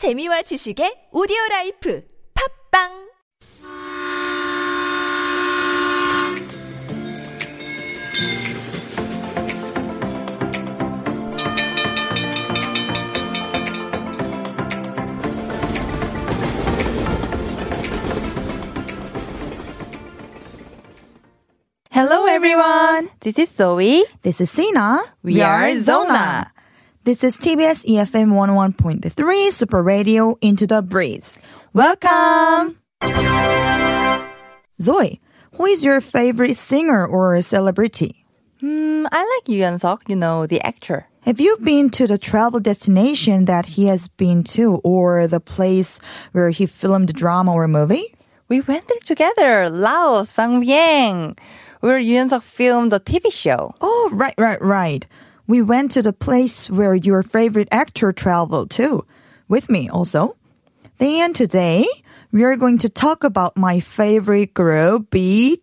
재미와 지식의 오디오 라이프 팝빵 Hello everyone. This is Zoe. This is Sina. We are Zona. This is TBS EFM 11.3 Super Radio Into the Breeze. Welcome. Zoe, who is your favorite singer or celebrity? Hmm, I like Yoo Yeon-seok, you know, the actor. Have you been to the travel destination that he has been to or the place where he filmed a drama or movie? We went there together, Laos, Vang Vieng, where Yoo Yeon-seok filmed the TV show. Oh, right, right, right. We went to the place where your favorite actor traveled too. With me also. Then today, we are going to talk about my favorite group, BTS.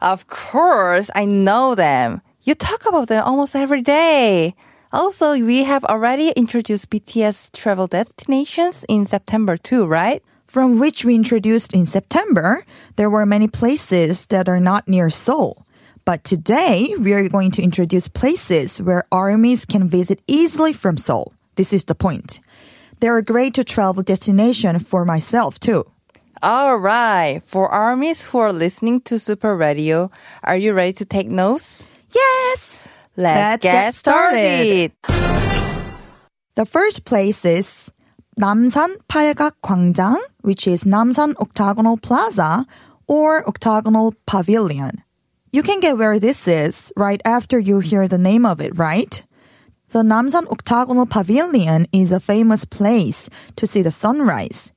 Of course, I know them. You talk about them almost every day. Also, we have already introduced BTS travel destinations in September too, right? From which we introduced in September, there were many places that are not near Seoul. But today, we are going to introduce places where armies can visit easily from Seoul. This is the point. They're a great to travel destination for myself too. All right. For armies who are listening to Super Radio, are you ready to take notes? Yes! Let's, Let's get, get started. The first place is Namsan Palgak Gwangjang, which is Namsan Octagonal Plaza or Octagonal Pavilion. You can get where this is right after you hear the name of it, right? The Namsan Octagonal Pavilion is a famous place to see the sunrise.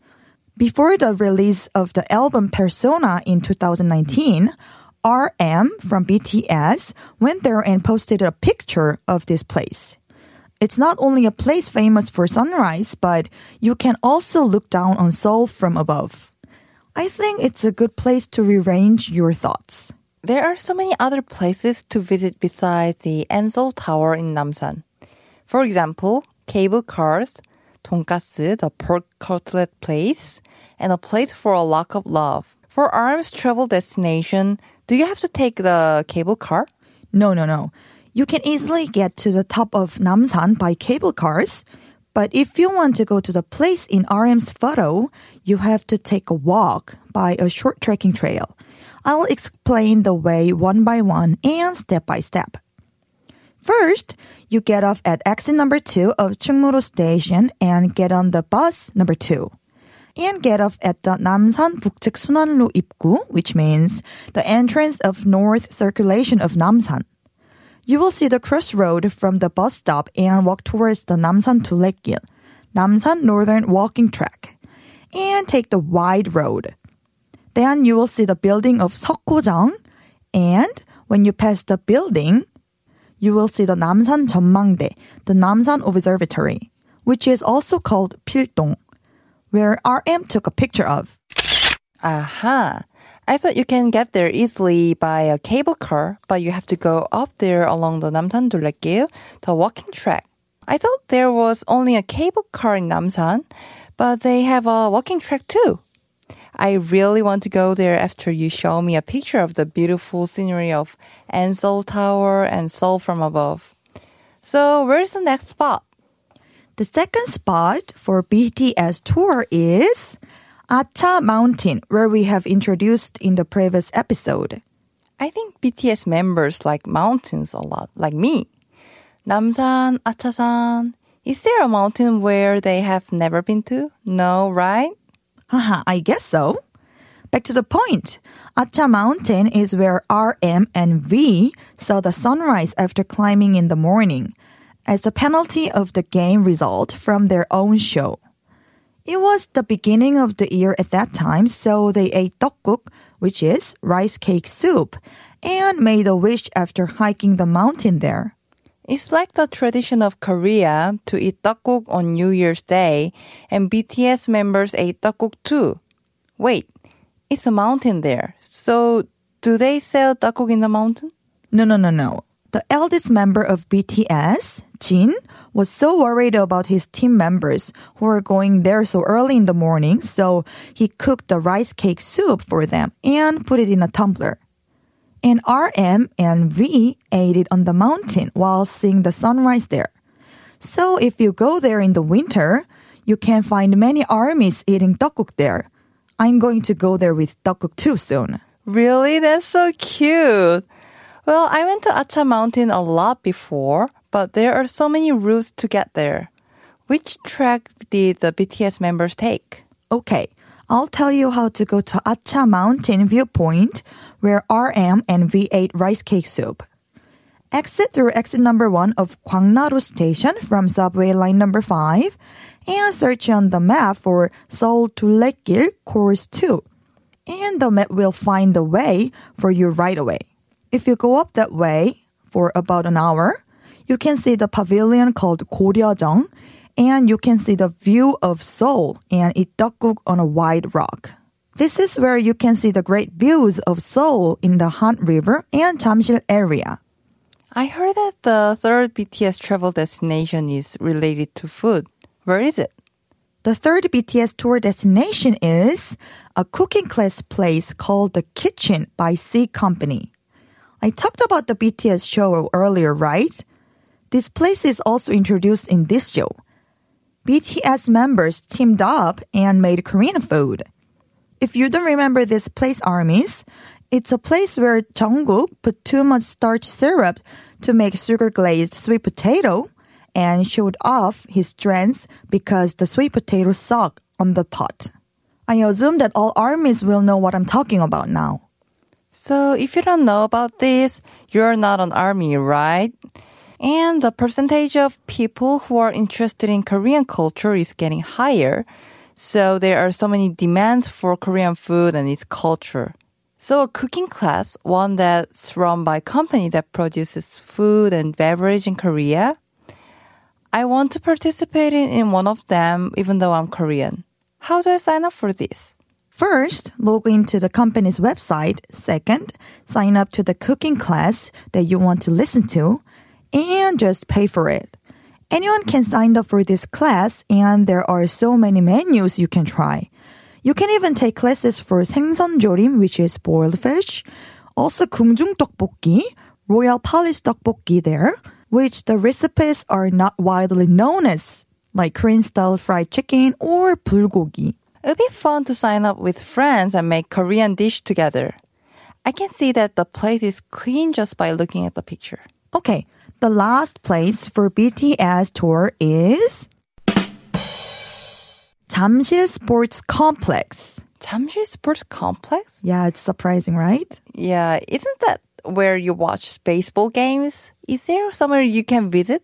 Before the release of the album Persona in 2019, RM from BTS went there and posted a picture of this place. It's not only a place famous for sunrise, but you can also look down on Seoul from above. I think it's a good place to rearrange your thoughts. There are so many other places to visit besides the N Seoul Tower in Namsan. For example, cable cars, tonkatsu, the pork cutlet place, and a place for a lock of love. For RM's travel destination, do you have to take the cable car? No, no, no. You can easily get to the top of Namsan by cable cars. But if you want to go to the place in RM's photo, you have to take a walk by a short trekking trail. I'll explain the way one by one and step by step. First, you get off at exit number two of Chungmuro Station and get on the bus number two. And get off at the Namsan 북측 순환로 입구, which means the entrance of north circulation of Namsan. You will see the crossroad from the bus stop and walk towards the Namsan Tulekgil, Namsan Northern Walking Track, and take the wide road. Then you will see the building of Seokgojang, and when you pass the building, you will see the Namsan Jeonmangdae, the Namsan Observatory, which is also called Pildong, where RM took a picture of. Aha! I thought you can get there easily by a cable car, but you have to go up there along the Namsan Durlegil, the walking track. I thought there was only a cable car in Namsan, but they have a walking track too. I really want to go there after you show me a picture of the beautiful scenery of N Seoul Tower and Seoul from above. So, where's the next spot? The second spot for BTS tour is Acha Mountain, where we have introduced in the previous episode. I think BTS members like mountains a lot, like me. Namsan, Achasan. Is there a mountain where they have never been to? No, right? Haha, I guess so. Back to the point. Acha Mountain is where RM and V saw the sunrise after climbing in the morning as a penalty of the game result from their own show. It was the beginning of the year at that time, so they ate tteokguk, which is rice cake soup, and made a wish after hiking the mountain there. It's like the tradition of Korea to eat tteokguk on New Year's Day, and BTS members ate tteokguk too. Wait, it's a mountain there. So, do they sell tteokguk in the mountain? No, no, no, no. The eldest member of BTS, Jin, was so worried about his team members who were going there so early in the morning, so he cooked the rice cake soup for them and put it in a tumbler. And RM and V ate it on the mountain while seeing the sunrise there. So if you go there in the winter, you can find many armies eating tteokguk there. I'm going to go there with tteokguk too soon. Really? That's so cute. Well, I went to Acha Mountain a lot before, but there are so many routes to get there. Which track did the BTS members take? Okay, I'll tell you how to go to Acha Mountain viewpoint where RM and V ate rice cake soup. Exit through exit number 1 of Gwangnaru station from subway line number 5 and search on the map for Seoul to Lekgil course 2. And the map will find the way for you right away. If you go up that way for about an hour, you can see the pavilion called Goryeo and you can see the view of Seoul and eat tteokguk on a wide rock. This is where you can see the great views of Seoul in the Han River and Jamsil area. I heard that the third BTS travel destination is related to food. Where is it? The third BTS tour destination is a cooking class place called The Kitchen by C Company. I talked about the BTS show earlier, right? This place is also introduced in this show. BTS members teamed up and made Korean food. If you don't remember this place, armies, it's a place where Jungkook put too much starch syrup to make sugar glazed sweet potato and showed off his strengths because the sweet potato sucked on the pot. I assume that all armies will know what I'm talking about now. So if you don't know about this, you're not an army, right? And the percentage of people who are interested in Korean culture is getting higher. So there are so many demands for Korean food and its culture. So a cooking class, one that's run by a company that produces food and beverage in Korea. I want to participate in one of them even though I'm Korean. How do I sign up for this? First, log into the company's website. Second, sign up to the cooking class that you want to listen to and just pay for it. Anyone can sign up for this class and there are so many menus you can try. You can even take classes for 생선조림, which is boiled fish, also 궁중 떡볶이, royal palace 떡볶이 there, which the recipes are not widely known as, like Korean style fried chicken or bulgogi. It'd be fun to sign up with friends and make Korean dish together. I can see that the place is clean just by looking at the picture. Okay, the last place for BTS tour is Jamsil Sports Complex. Jamsil Sports Complex? Yeah, it's surprising, right? Yeah, isn't that where you watch baseball games? Is there somewhere you can visit?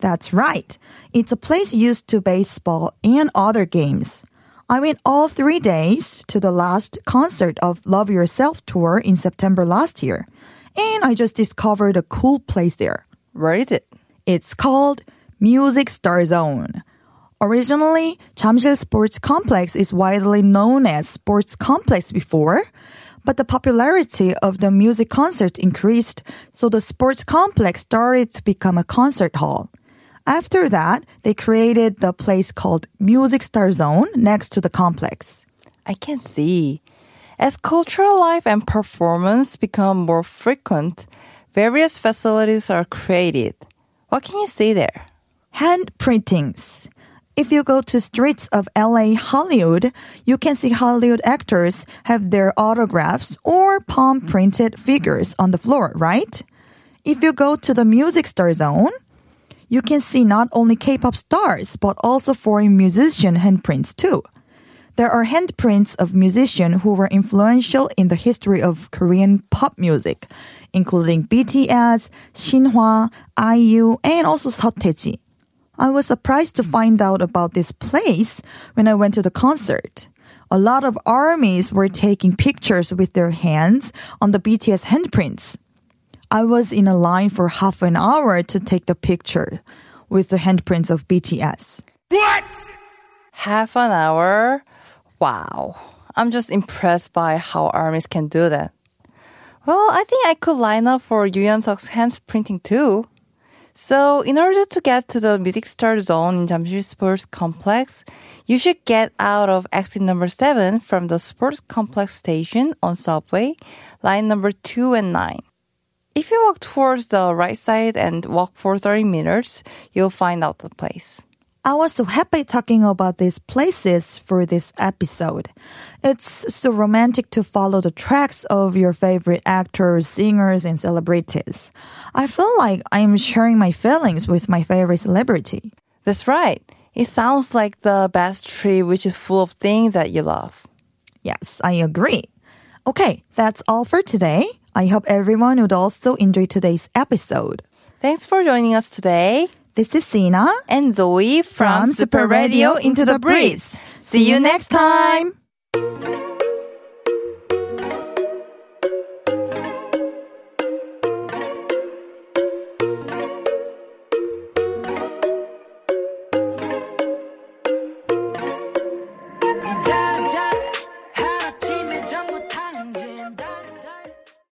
That's right. It's a place used to baseball and other games. I went all three days to the last concert of Love Yourself tour in September last year and I just discovered a cool place there. Where is it? It's called Music Star Zone. Originally, Jamsil Sports Complex is widely known as Sports Complex before, but the popularity of the music concert increased, so the sports complex started to become a concert hall. After that, they created the place called Music Star Zone next to the complex. I can see. As cultural life and performance become more frequent, various facilities are created. What can you see there? Hand printings. If you go to streets of LA Hollywood, you can see Hollywood actors have their autographs or palm printed figures on the floor, right? If you go to the music star zone, you can see not only K-pop stars, but also foreign musician handprints too. There are handprints of musicians who were influential in the history of Korean pop music, including BTS, Shinhwa, IU, and also Seo I was surprised to find out about this place when I went to the concert. A lot of armies were taking pictures with their hands on the BTS handprints. I was in a line for half an hour to take the picture with the handprints of BTS. What? Half an hour? Wow. I'm just impressed by how armies can do that. Well, I think I could line up for Yoo Yeon-seok's hands printing too. So, in order to get to the Music Star Zone in Jamsil Sports Complex, you should get out of exit number 7 from the Sports Complex station on subway, line number 2 and 9. If you walk towards the right side and walk for 30 minutes, you'll find out the place. I was so happy talking about these places for this episode. It's so romantic to follow the tracks of your favorite actors, singers, and celebrities. I feel like I'm sharing my feelings with my favorite celebrity. That's right. It sounds like the best trip which is full of things that you love. Yes, I agree. Okay, that's all for today. I hope everyone would also enjoy today's episode. Thanks for joining us today. This is Sina And Zoe from, from Super Radio Into the Breeze. See you next time.